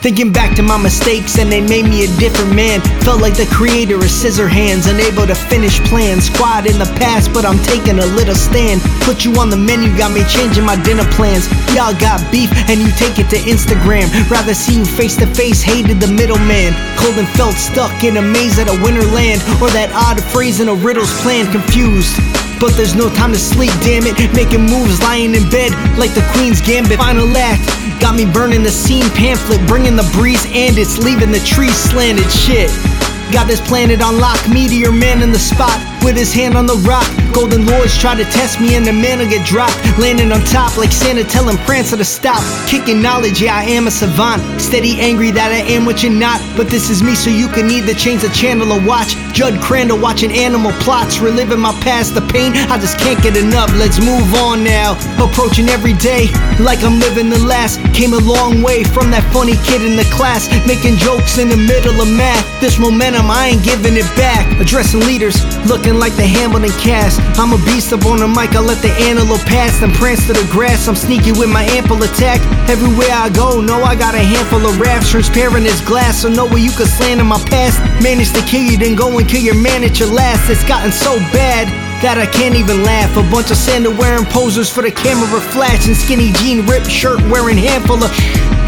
Thinking back to my mistakes and they made me a different man. Felt like the creator of scissor hands, unable to finish plans. Squad in the past, but I'm taking a little stand. Put you on the menu, got me changing my dinner plans. Y'all got beef and you take it to Instagram. Rather see you face to face, hated the middleman. Cold and felt stuck in a maze at a winter land, or that odd phrase in a riddle's plan, confused. But there's no time to sleep, damn it. Making moves, lying in bed like the Queen's Gambit. Final act, got me burning the scene pamphlet, bringing the breeze, and it's leaving the trees slanted. Shit. Got this planet on lock, meteor man in the spot with his hand on the rock. Golden lords try to test me and the man will get dropped. Landing on top like Santa telling Prancer to stop. Kicking knowledge, yeah, I am a savant. Steady angry that I am what you're not. But this is me, so you can either change the channel or watch. Jud Crandall watching animal plots, reliving my past, the pain. I just can't get enough. Let's move on now. Approaching every day like I'm living the last. Came a long way from that funny kid in the class, making jokes in the middle of math. This momentum, I ain't giving it back. Addressing leaders, looking like the Hamilton cast. I'm a beast up on the mic, I let the antelope pass and prance to the grass. I'm sneaky with my ample attack. Everywhere I go, know I got a handful of raps, transparent as glass, so know where you can in my past. Manage to kill you, then go and kill your man at your last. It's gotten so bad that I can't even laugh. A bunch of sandal wearing posers for the camera flash and skinny jean ripped shirt wearing handful of.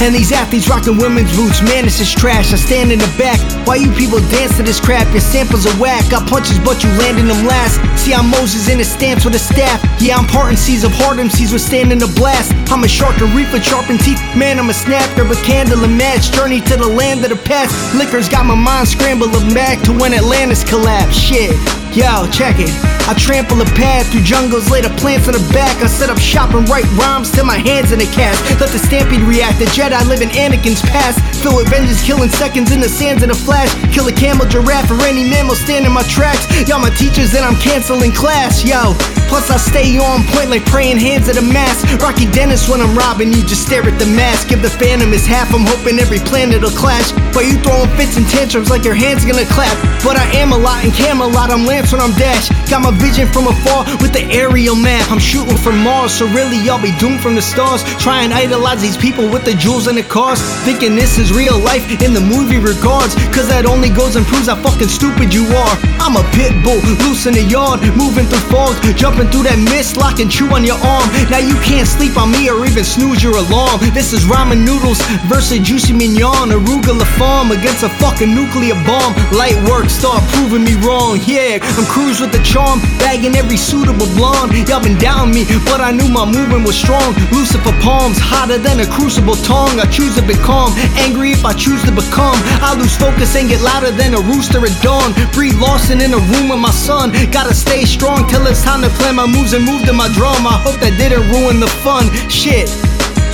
And these athletes rocking women's boots, man, this is trash. I stand in the back. Why you people dance to this crap? Your samples are whack. Got punches, but you landing them last. See, I'm Moses in a stance with a staff. Yeah, I'm parting seas of hard MCs with standing the blast. I'm a shark, a reaper, sharpened teeth. Man, I'm a snapper, but candle and match. Journey to the land of the past. Liquor's got my mind scrambled back to when Atlantis collapsed. Shit. Yo, check it. I trample a path through jungles, lay the plants in the back. I set up shop and write rhymes till my hands in the cast. Let the stampede react. The Jedi live in Anakin's past. Fill with vengeance, killing seconds in the sands in a flash. Kill a camel, giraffe, or any mammal stand in my tracks. Y'all my teachers, and I'm canceling class. Yo, plus I stay on point like praying hands at a mass. Rocky Dennis when I'm robbing you, just stare at the mask. Give the phantom his half. I'm hoping every planet'll clash. But you throwing fits and tantrums like your hands gonna clap. But I am a lot in Camelot. I'm When I'm Dash. Got my vision from afar with the aerial map. I'm shooting from Mars, so really y'all be doomed from the stars. Try and idolize these people with the jewels and the cars. Thinking this is real life in the movie regards. Cause that only goes and proves how fucking stupid you are. I'm a pit bull, loose in the yard, moving through fog, jumping through that mist, lock and chew on your arm. Now you can't sleep on me or even snooze your alarm. This is ramen noodles versus juicy mignon, arugula farm against a fucking nuclear bomb. Light work, start proving me wrong. Yeah, I'm cruise with the charm, bagging every suitable blonde. Y'all been down me, but I knew my movement was strong. Lucifer palms, hotter than a crucible tongue. I choose to be calm, angry if I choose to become. I lose focus and get louder than a rooster at dawn. Breathe Lawson in a room with my son. Gotta stay strong till it's time to plan my moves and move to my drum. I hope that didn't ruin the fun. Shit.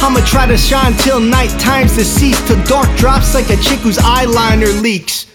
I'ma try to shine till night times deceased till dark drops like a chick whose eyeliner leaks.